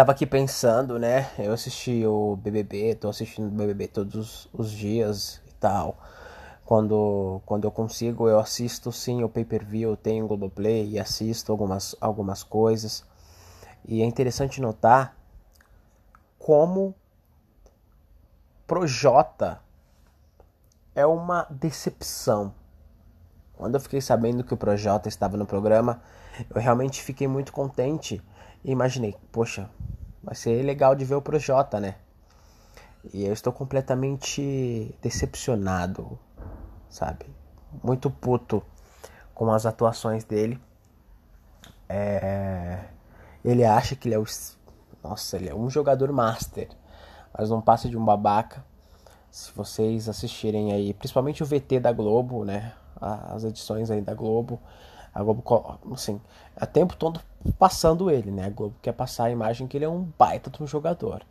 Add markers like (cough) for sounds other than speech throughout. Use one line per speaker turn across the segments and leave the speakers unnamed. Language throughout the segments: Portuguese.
Tava aqui pensando, né? Eu assisti o BBB, tô assistindo o BBB todos os dias e tal. Quando, quando eu consigo, eu assisto sim o pay-per-view, tenho o Globoplay e assisto algumas, algumas coisas. E é interessante notar como Projota é uma decepção. Quando eu fiquei sabendo que o Projota estava no programa, eu realmente fiquei muito contente e imaginei, poxa, vai ser legal de ver o Projota, né? E eu estou completamente decepcionado, sabe? Muito puto com as atuações dele. É... Ele acha que ele é o. Nossa, ele é um jogador master, mas não passa de um babaca. Se vocês assistirem aí, principalmente o VT da Globo, né? As edições aí da Globo, a Globo, assim, é tempo todo passando ele, né? A Globo quer passar a imagem que ele é um baita de um jogador.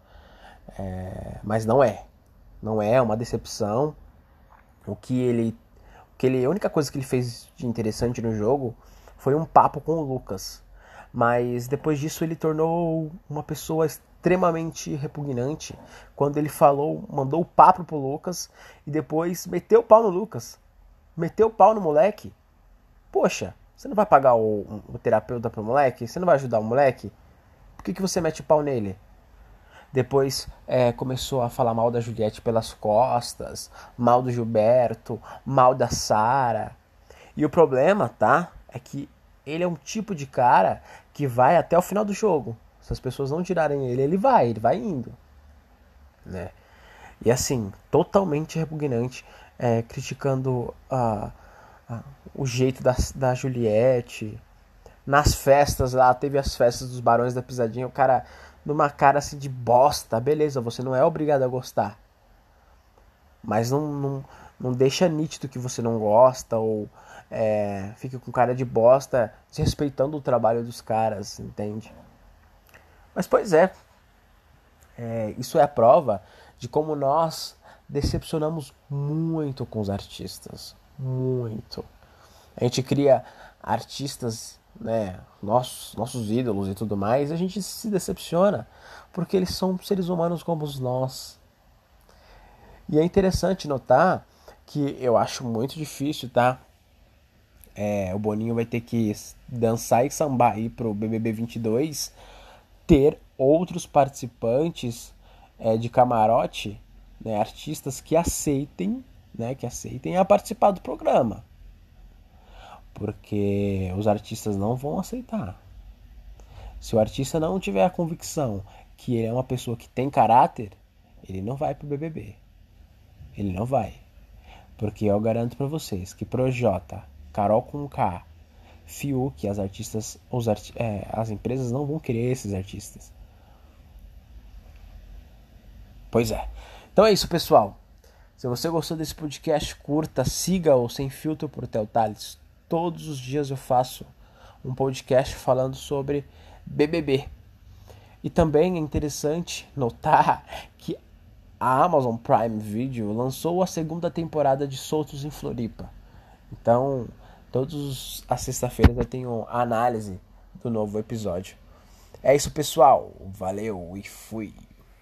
É, mas não é. Não é, é uma decepção. O que ele. O que ele, a única coisa que ele fez de interessante no jogo foi um papo com o Lucas. Mas depois disso ele tornou uma pessoa extremamente repugnante quando ele falou, mandou o papo pro Lucas e depois meteu o pau no Lucas. Meteu o pau no moleque. Poxa, você não vai pagar o, o terapeuta pro moleque? Você não vai ajudar o moleque? Por que, que você mete o pau nele? Depois é, começou a falar mal da Juliette pelas costas, mal do Gilberto, mal da Sara. E o problema, tá? É que ele é um tipo de cara que vai até o final do jogo. Se as pessoas não tirarem ele, ele vai, ele vai indo. Né? E assim, totalmente repugnante, é, criticando a o jeito da, da Juliette. Nas festas lá, teve as festas dos Barões da Pisadinha, o cara numa cara assim de bosta. Beleza, você não é obrigado a gostar. Mas não, não, não deixa nítido que você não gosta ou é, fica com cara de bosta desrespeitando o trabalho dos caras, entende? Mas pois é, é, isso é a prova de como nós decepcionamos muito com os artistas muito. A gente cria artistas, né, nossos, nossos ídolos e tudo mais, e a gente se decepciona, porque eles são seres humanos como nós. E é interessante notar que eu acho muito difícil, tá? É, o Boninho vai ter que dançar e sambar aí pro BBB 22, ter outros participantes é, de camarote, né, artistas que aceitem né, que aceitem a participar do programa. Porque os artistas não vão aceitar. Se o artista não tiver a convicção que ele é uma pessoa que tem caráter, ele não vai pro BBB. Ele não vai. Porque eu garanto para vocês que Projota, Carol com K, Fiuk, as artistas, os arti é, as empresas não vão querer esses artistas. Pois é. Então é isso, pessoal. Se você gostou desse podcast, curta, siga o Sem Filtro por Theo Tales. Todos os dias eu faço um podcast falando sobre BBB. E também é interessante notar (laughs) que a Amazon Prime Video lançou a segunda temporada de Soltos em Floripa. Então, todas as sexta-feiras eu tenho a análise do novo episódio. É isso, pessoal. Valeu e fui.